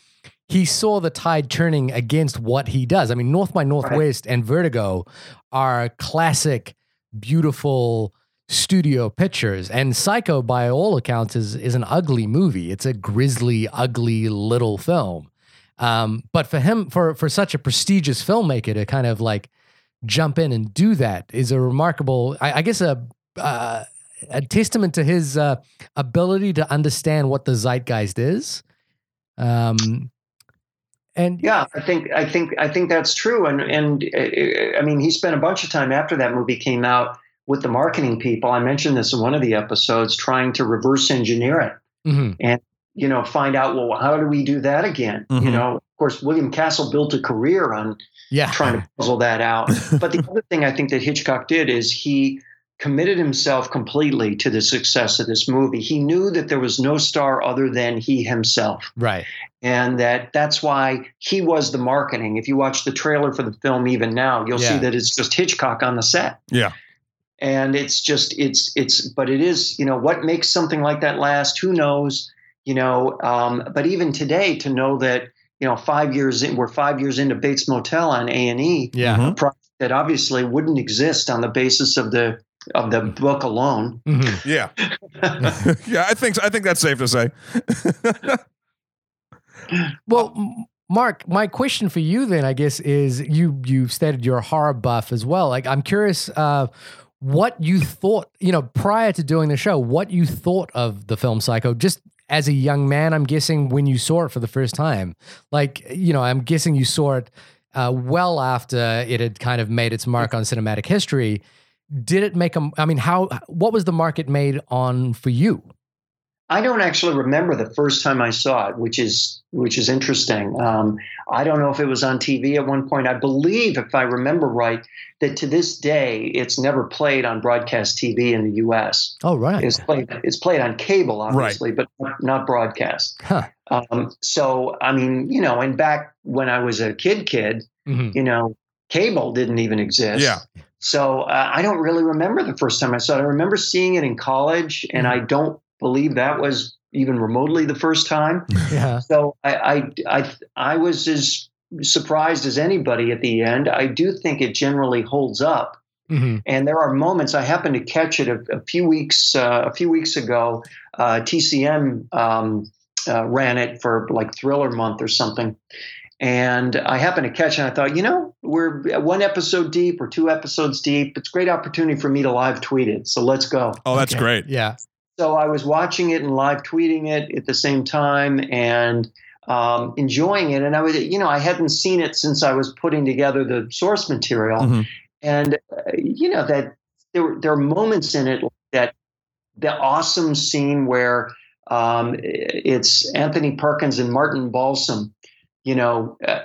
he saw the tide turning against what he does. I mean, North by Northwest and Vertigo are classic, beautiful studio pictures, and Psycho, by all accounts, is is an ugly movie. It's a grisly, ugly little film. Um, but for him, for for such a prestigious filmmaker to kind of like jump in and do that is a remarkable, I, I guess, a uh, a testament to his uh, ability to understand what the zeitgeist is. Um, and Yeah, I think I think I think that's true, and and uh, I mean he spent a bunch of time after that movie came out with the marketing people. I mentioned this in one of the episodes, trying to reverse engineer it. Mhm. You know, find out well, how do we do that again? You Mhm. know, of course, William Castle built a career on yeah, trying to puzzle that out. <laughs> But the other thing I think that Hitchcock did is he committed himself completely to the success of this movie. He knew that there was no star other than he himself right. and that that's why he was the marketing. If you watch the trailer for the film even now, you'll Yeah. see that it's just Hitchcock on the set. Yeah. And it's just it's it's but it is, you know, what makes something like that last, who knows, you know, um, but even today to know that, you know, 5 years in we're 5 years into Bates Motel on A&E Yeah. Mhm. that obviously wouldn't exist on the basis of the of the book alone. Mhm. <laughs> Yeah. <laughs> yeah, I think I think that's safe to say. <laughs> Well, Mark, my question for you then, I guess, is you you've stated you're a horror buff as well. Like, I'm curious uh, what you thought, you know, prior to doing the show, what you thought of the film Psycho, just as a young man. I'm guessing when you saw it for the first time, like, you know, I'm guessing you saw it uh, well after it had kind of made its mark on cinematic history. Did it make a? I mean, how? What was the mark it made on for you? I don't actually remember the first time I saw it, which is which is interesting. Um, I don't know if it was on TV at one point. I believe, if I remember right, that to this day it's never played on broadcast TV in the U.S. Oh, right. It's played it's played on cable, obviously, but not broadcast. Huh. Um, so I mean, you know, and back when I was a kid, kid, Mhm. you know, cable didn't even exist. Yeah. So uh, I don't really remember the first time I saw it. I remember seeing it in college, and I don't believe that was even remotely the first time. <laughs> Yeah. So I, I, I, I was as surprised as anybody at the end. I do think it generally holds up. Mhm. And there are moments I happened to catch it a, a few weeks uh, a few weeks ago. Uh, TCM um, uh, ran it for like Thriller Month or something, and I happened to catch it. and I thought, you know, we're one episode deep or two episodes deep. It's a great opportunity for me to live tweet it. So let's go. Oh, that's Okay. great. Yeah. So I was watching it and live tweeting it at the same time and um, enjoying it. And I was, you know, I hadn't seen it since I was putting together the source material. Mhm. And uh, you know that there were- there are moments in it that the awesome scene where um, it's Anthony Perkins and Martin Balsam, you know, uh,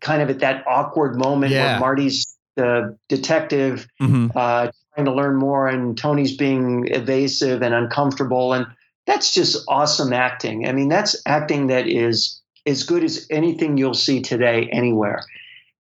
kind of at that awkward moment Yeah. where Marty's the detective Mhm. uh, to learn more, and Tony's being evasive and uncomfortable, and that's just awesome acting. I mean, that's acting that is as good as anything you'll see today anywhere.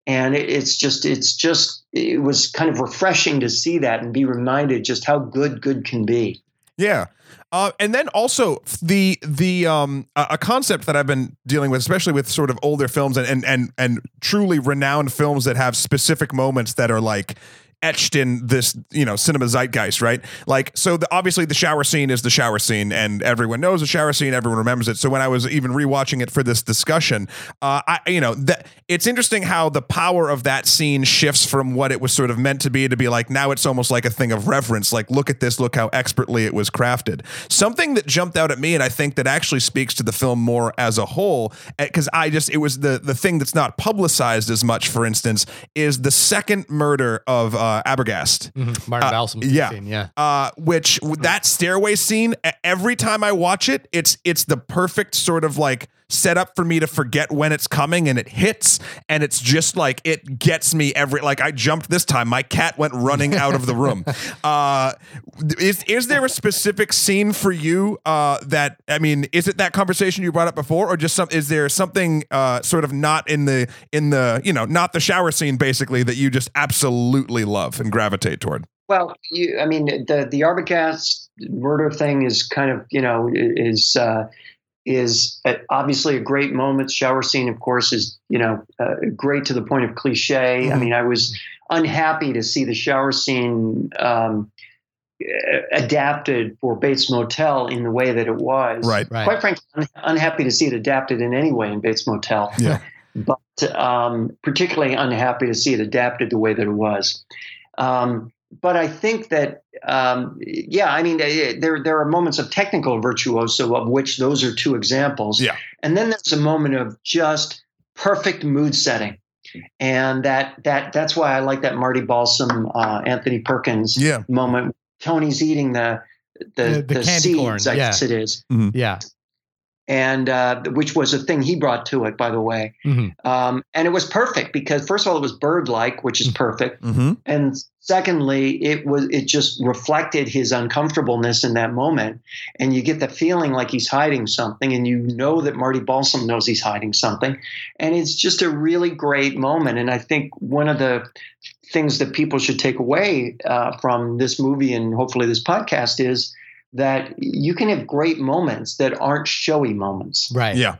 And it, it's just, it's just, it was kind of refreshing to see that and be reminded just how good good can be. Yeah. Uh, and then also the the um a, concept that I've been dealing with, especially with sort of older films and and and, and truly renowned films that have specific moments that are like etched in this you know cinema zeitgeist right? Like so the, obviously the shower scene is the shower scene and everyone knows the shower scene everyone remembers it. So when i was even rewatching it for this discussion uh i you know that it's interesting how the power of that scene shifts from what it was sort of meant to be to be like now it's almost like a thing of reverence like look at this look how expertly it was crafted. Something that jumped out at me and i think that actually speaks to the film more as a whole because i just it was the the thing that's not publicized as much for instance is the second murder of uh Arbogast Mhm. Martin Uh, Balsam. yeah. scene, yeah. uh, which that stairway scene, every time I watch it, it's it's the perfect sort of like setup for me to forget when it's coming, and it hits, and it's just like it gets me every like I jumped this time, my cat went running out of the room. <laughs> Uh, is is there a specific scene for you uh, that I mean, is it that conversation you brought up before, or just some? Is there something uh, sort of not in the in the you know not the shower scene basically that you just absolutely love and gravitate toward? Well, you, I mean, the the Arbogast murder thing is kind of, you know, is uh, is uh, obviously a great moment. Shower scene, of course, is you know uh, great to the point of cliche. I Mhm. mean, I was unhappy to see the shower scene um, uh, adapted for Bates Motel in the way that it was. Right. Right. Quite frankly, un- unhappy to see it adapted in any way in Bates Motel. Yeah. <laughs> but um, particularly unhappy to see it adapted the way that it was. Um, but I think that, um, yeah, I mean, eh, there there are moments of technical virtuoso of which those are two examples. Yeah. and then there's a moment of just perfect mood setting, and that that that's why I like that Marty Balsam, uh, Anthony Perkins Yeah. moment. Tony's eating the the, The- the the, candy seeds, corn, I yeah. guess it is, Yeah. And uh, which was a thing he brought to it, by the way. Mhm. Um, and it was perfect because first of all, it was bird-like, which is perfect, Mm-hmm. and secondly, it was it just reflected his uncomfortableness in that moment, and you get the feeling like he's hiding something, and you know that Marty Balsam knows he's hiding something, and it's just a really great moment. And I think one of the things that people should take away uh, from this movie and hopefully this podcast is that you can have great moments that aren't showy moments. Right. Yeah.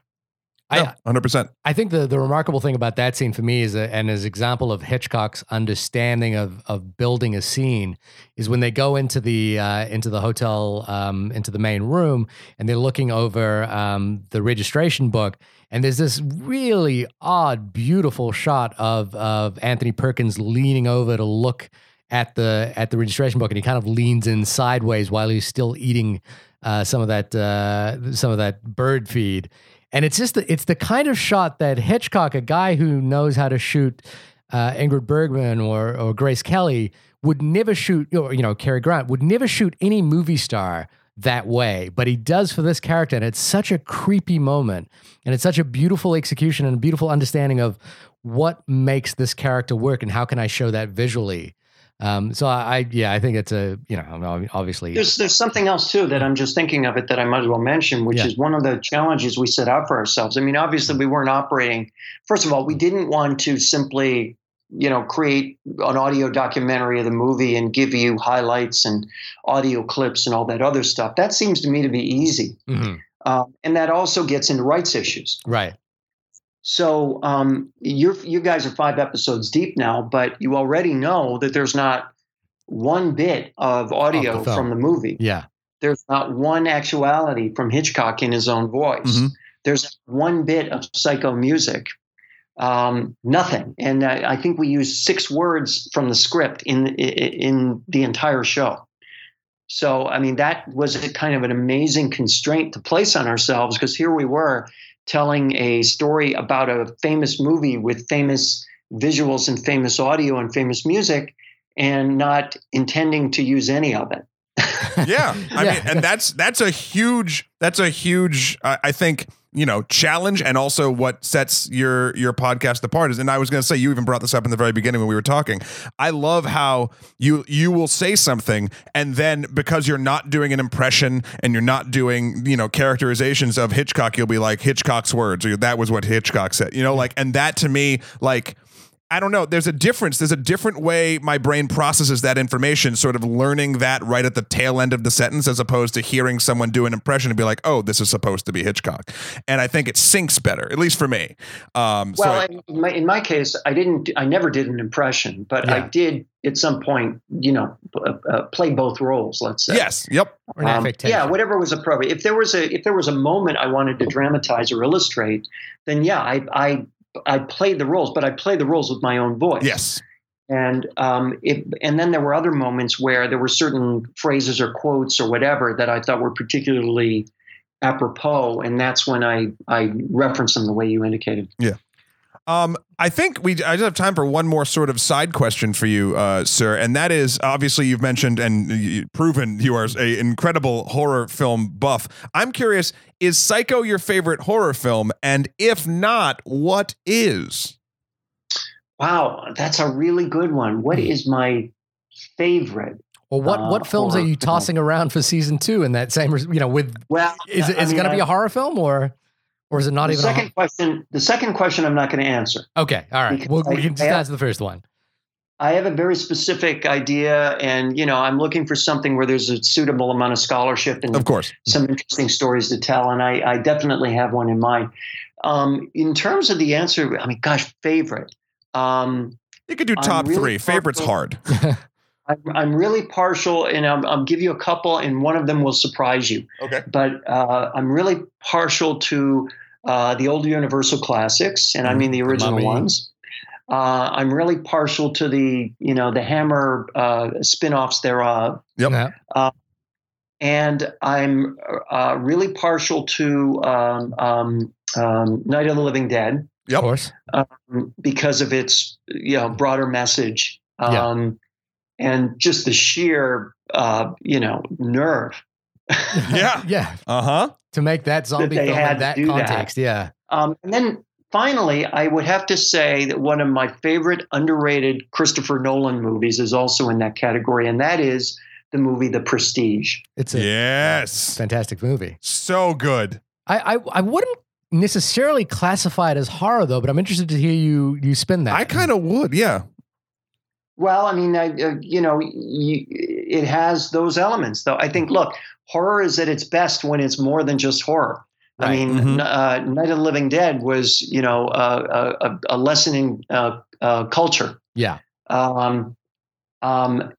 I, Hundred percent. I think the the remarkable thing about that scene for me is a, and as example of Hitchcock's understanding of of building a scene is when they go into the uh, into the hotel um, into the main room and they're looking over um, the registration book and there's this really odd beautiful shot of of Anthony Perkins leaning over to look at the at the registration book and he kind of leans in sideways while he's still eating uh, some of that uh, some of that bird feed and it's just the, it's the kind of shot that Hitchcock, a guy who knows how to shoot uh, Ingrid Bergman or or Grace Kelly, would never shoot, or you know, Cary Grant would never shoot any movie star that way, but he does for this character, and it's such a creepy moment, and it's such a beautiful execution and a beautiful understanding of what makes this character work and how can I show that visually. Um, so I, I, yeah, I think it's a, you know, obviously, There's there's something else too that I'm just thinking of it that I might as well mention, which Yeah. is one of the challenges we set out for ourselves. I mean, obviously we weren't operating. First of all, we didn't want to simply, you know, create an audio documentary of the movie and give you highlights and audio clips and all that other stuff. That seems to me to be easy, Mhm. um, and that also gets into rights issues. right, So um, you're you guys are five episodes deep now, but you already know that there's not one bit of audio film. from the movie yeah, there's not one actuality from Hitchcock in his own voice. Mhm. There's one bit of psycho music, um, nothing. And I, I think we used six words from the script in in the entire show. So I mean that was a kind of an amazing constraint to place on ourselves because here we were telling a story about a famous movie with famous visuals and famous audio and famous music and not intending to use any of it. <laughs> yeah i Yeah. mean and that's that's a huge that's a huge uh, i think you know challenge and also what sets your your podcast apart is and i was going to say you even brought this up in the very beginning when we were talking. I love how you you will say something and then because you're not doing an impression and you're not doing you know characterizations of hitchcock you'll be like hitchcock's words or that was what hitchcock said you know like and that to me like I don't know. There's a difference. There's a different way my brain processes that information, sort of learning that right at the tail end of the sentence, as opposed to hearing someone do an impression and be like, "Oh, this is supposed to be Hitchcock," and I think it syncs better, at least for me. Um, so Well, I- in, my, in my case, I didn't. I never did an impression, but I did at some point. You know, uh, uh, play both roles. Let's say. yes, yep, Um, yeah, whatever was appropriate. If there was a if there was a moment I wanted to dramatize or illustrate, then yeah, I I I played the roles, but I played the roles with my own voice. yes, And um, it, and then there were other moments where there were certain phrases or quotes or whatever that I thought were particularly apropos, and that's when I I referenced them the way you indicated. Um, I think we. I just have time for one more sort of side question for you, uh, sir, and that is obviously you've mentioned and you- proven you are a incredible horror film buff. I'm curious: is Psycho your favorite horror film? And if not, what is? Wow, that's a really good one. What is my favorite? Well, what uh, what films are horror you film. tossing around for season two in that same, you know, with Well, is it I is it going to be a horror film or or is it not the even? second a hor- question? The second question I'm not going to answer. okay, all right. because Well, we can just I have- answer the first one. I have a very specific idea, and you know, I'm looking for something where there's a suitable amount of scholarship and Of course. some interesting stories to tell, and I, I definitely have one in mind. Um, in terms of the answer, I mean, gosh, favorite. Um, You could do top really three. Favorite's hard. <laughs> I'm, I'm really partial, and I'll, I'll give you a couple, and one of them will surprise you. Okay. But uh, I'm really partial to uh, the old Universal classics, and I mean the original Mummy. ones. Uh, I'm really partial to the you know the Hammer uh, spin-offs thereof, Yep. Yeah. and I'm uh, really partial to um, um, um, Night of the Living Dead Yep. Of Yep. course. because of its you know broader message Yeah. um, and just the sheer uh, you know nerve. Yeah. <laughs> yeah. Uh huh. To make that zombie they film had in that do that. context. Yeah. Um, and then finally, I would have to say that one of my favorite underrated Christopher Nolan movies is also in that category, and that is the movie The Prestige. It's a Yes. fantastic movie. So good. I, I I wouldn't necessarily classify it as horror though, but I'm interested to hear you you spin that. I kind of would. Yeah. Well, I mean, I, uh, you know, you, it has those elements, though. I think, look, horror is at its best when it's more than just horror. I Right. mean, Mhm. uh, Night of the Living Dead was, you know, uh, a, a, a lesson in uh, uh, culture. yeah. um, um,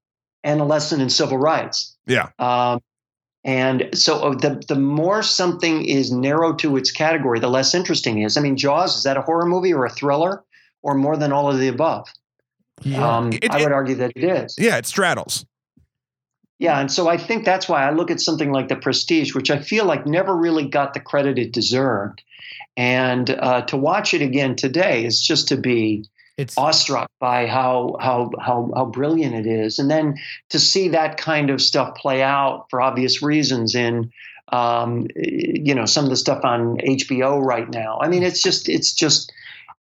and a lesson in civil rights. Yeah. Um, and so uh, the the more something is narrow to its category, the less interesting it is. I mean, Jaws is that a horror movie or a thriller, or more than all of the above? Yeah. Um, It- I would argue that it is. Yeah. It straddles. Yeah, and so I think that's why I look at something like The Prestige, which I feel like never really got the credit it deserved. And uh, to watch it again today is just to be it's awestruck by how how how how brilliant it is, and then to see that kind of stuff play out for obvious reasons in um, you know some of the stuff on HBO right now. I mean, it's just it's just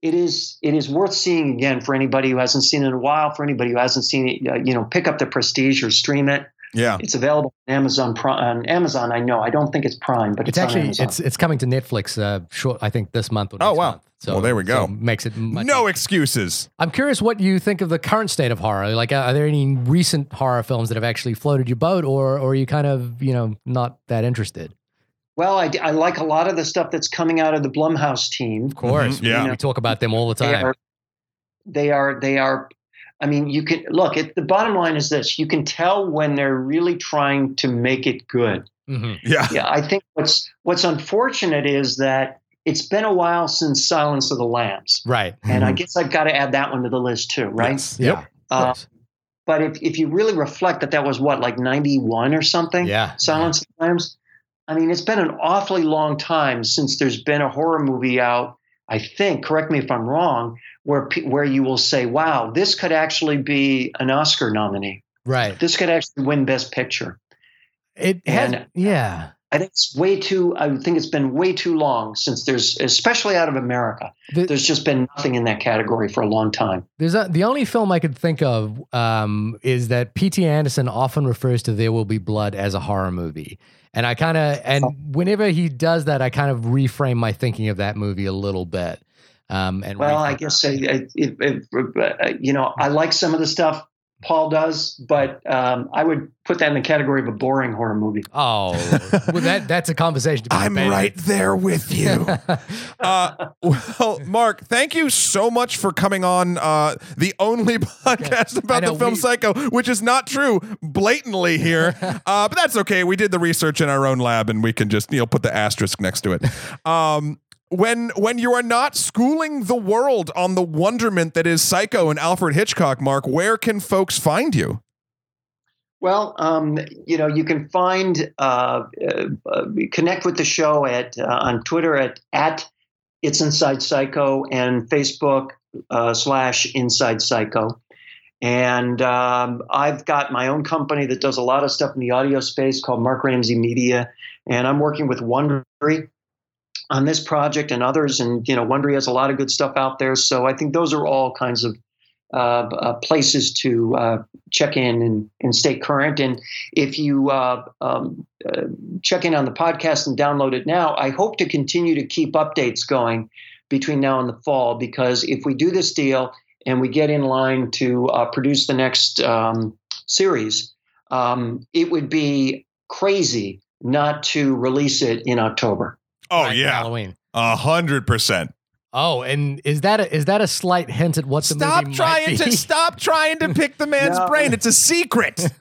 it is it is worth seeing again for anybody who hasn't seen it in a while. For anybody who hasn't seen it, uh, you know, pick up the Prestige or stream it. Yeah. It's available on Amazon Prime. On Amazon, I know. I don't think it's Prime, but it's it's, on actually Amazon. it's it's coming to Netflix uh short I think this month or Oh, wow. month. So Well, there we go. so makes it much No excuses. I'm curious what you think of the current state of horror. Like, are there any recent horror films that have actually floated your boat, or, or are you kind of, you know, not that interested? Well, I, I like a lot of the stuff that's coming out of the Blumhouse team. Of course, Mhm, yeah. we, we talk about them all the they time. are they are they are i mean you can look it, the bottom line is this you can tell when they're really trying to make it good Mhm. Yeah. yeah i think what's what's unfortunate is that it's been a while since silence of the lambs Right. and i Mhm. guess i've got to add that one to the list too right Yes. Yeah. Yep. uh, but if, if you really reflect that that was what like 91 or something yeah. Silence of the Lambs. I mean, it's been an awfully long time since there's been a horror movie out. I think, correct me if I'm wrong, where where you will say, "Wow, this could actually be an Oscar nominee. Right. This could actually win Best Picture." It has. And- yeah. I think it's way too. I think it's been way too long since there's, especially out of America, The- there's just been nothing in that category for a long time. There's a, the only film I could think of um, is that P.T. Anderson often refers to There Will Be Blood as a horror movie. And I kind of, and whenever he does that, I kind of reframe my thinking of that movie a little bit. Um, and Well, I guess I, I, it, it, uh, you know I like some of the stuff Paul does, but um, I would put that in the category of a boring horror movie. Oh, well, that that's a conversation. To be I'm debated. right there with you. <laughs> Uh, well, Mark, thank you so much for coming on uh, the only <laughs> podcast about know, the film we- Psycho, which is not true blatantly here. <laughs> Uh, but that's okay. We did the research in our own lab, and we can just you know put the asterisk next to it. Um, when when you are not schooling the world on the wonderment that is Psycho and Alfred Hitchcock, Mark, where can folks find you? Well, um, you know, you can find uh, uh, uh, connect with the show at uh, on Twitter at at it's Inside Psycho and Facebook uh, slash Inside Psycho. And um, I've got my own company that does a lot of stuff in the audio space called Mark Ramsey Media, and I'm working with Wondery on this project and others. And you know, Wondery has a lot of good stuff out there. So I think those are all kinds of uh, uh, places to uh, check in and, and stay current. And if you uh, um, uh, check in on the podcast and download it now, I hope to continue to keep updates going between now and the fall because if we do this deal and we get in line to uh, produce the next um, series, um, it would be crazy not to release it in October. Oh Right, yeah, Halloween. a hundred percent. Oh, and is that a, is that a slight hint at what the Stop movie trying might be? to stop trying to <laughs> pick the man's No. brain. It's a secret. <laughs>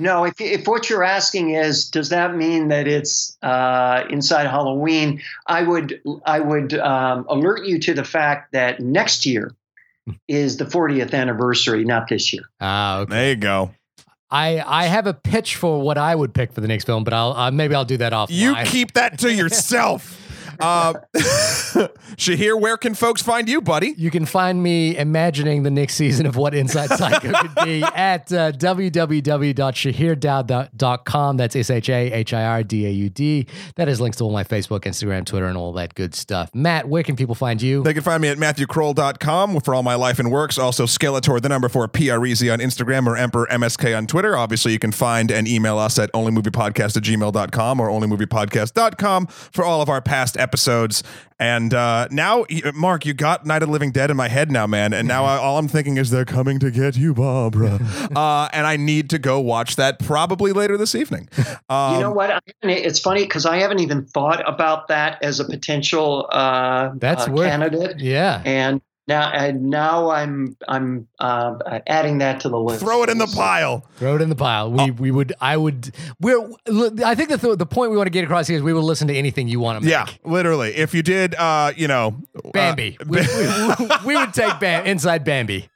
No, if, if what you're asking is, does that mean that it's uh, inside Halloween? I would I would um, alert you to the fact that next year <laughs> is the 40th anniversary, not this year. Ah, okay. there you go. I I have a pitch for what I would pick for the next film, but I'll uh, maybe I'll do that off. You keep that to yourself. Uh, <laughs> Shahir, where can folks find you, buddy? You can find me imagining the next season of what Inside Psycho could be <laughs> at uh, www.shahirdaud.com. That's S H A H I R D A U D. That has links to all my Facebook, Instagram, Twitter, and all that good stuff. Matt, where can people find you? They can find me at MatthewKroll.com for all my life and works. Also, Skeletor, the number four PREZ on Instagram or Emperor MSK on Twitter. Obviously, you can find and email us at onlymoviepodcast at gmail.com or onlymoviepodcast.com for all of our past episodes. And uh, now, Mark, you got Night of the Living Dead in my head now, man. And now I, all I'm thinking is they're coming to get you, Barbara. <laughs> uh, and I need to go watch that probably later this evening. Um, you know what? It's funny because I haven't even thought about that as a potential uh, That's uh, worth- candidate, Yeah. and now and now I'm I'm uh, adding that to the list. throw it in the pile. Throw it in the pile. We we would I would we're I think the the point we want to get across here is we will listen to anything you want to make. Yeah, literally. If you did, uh, you know, uh, Bambi. we, we, we would take Bam, inside Bambi.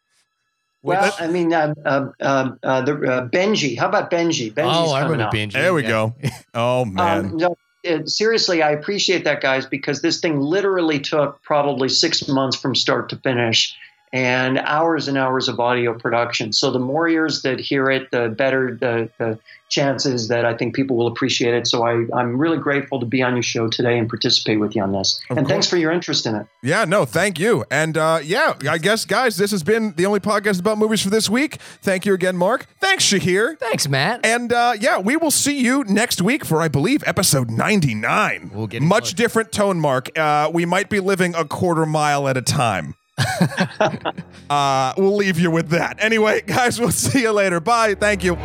Well, I mean, uh, uh, uh, uh, the uh, Benji. How about Benji? Benji's oh, I coming remember up. Benji. There we Yeah. go. <laughs> Oh man. Um, no, uh, seriously, I appreciate that, guys, because this thing literally took probably six months from start to finish and hours and hours of audio production. So the more ears that hear it, the better the, the chances that I think people will appreciate it. So I, I'm really grateful to be on your show today and participate with you on this. Of and course. thanks for your interest in it. Yeah, no, thank you. And uh, yeah, I guess, guys, this has been the only podcast about movies for this week. Thank you again, Mark. Thanks, Shahir. Thanks, Matt. And uh, yeah, we will see you next week for, I believe, episode 99. We'll get Much close. different tone, Mark. Uh, we might be living a quarter mile at a time. <laughs> uh, we'll leave you with that. Anyway, guys, we'll <laughs> see you later. Bye. Thank you.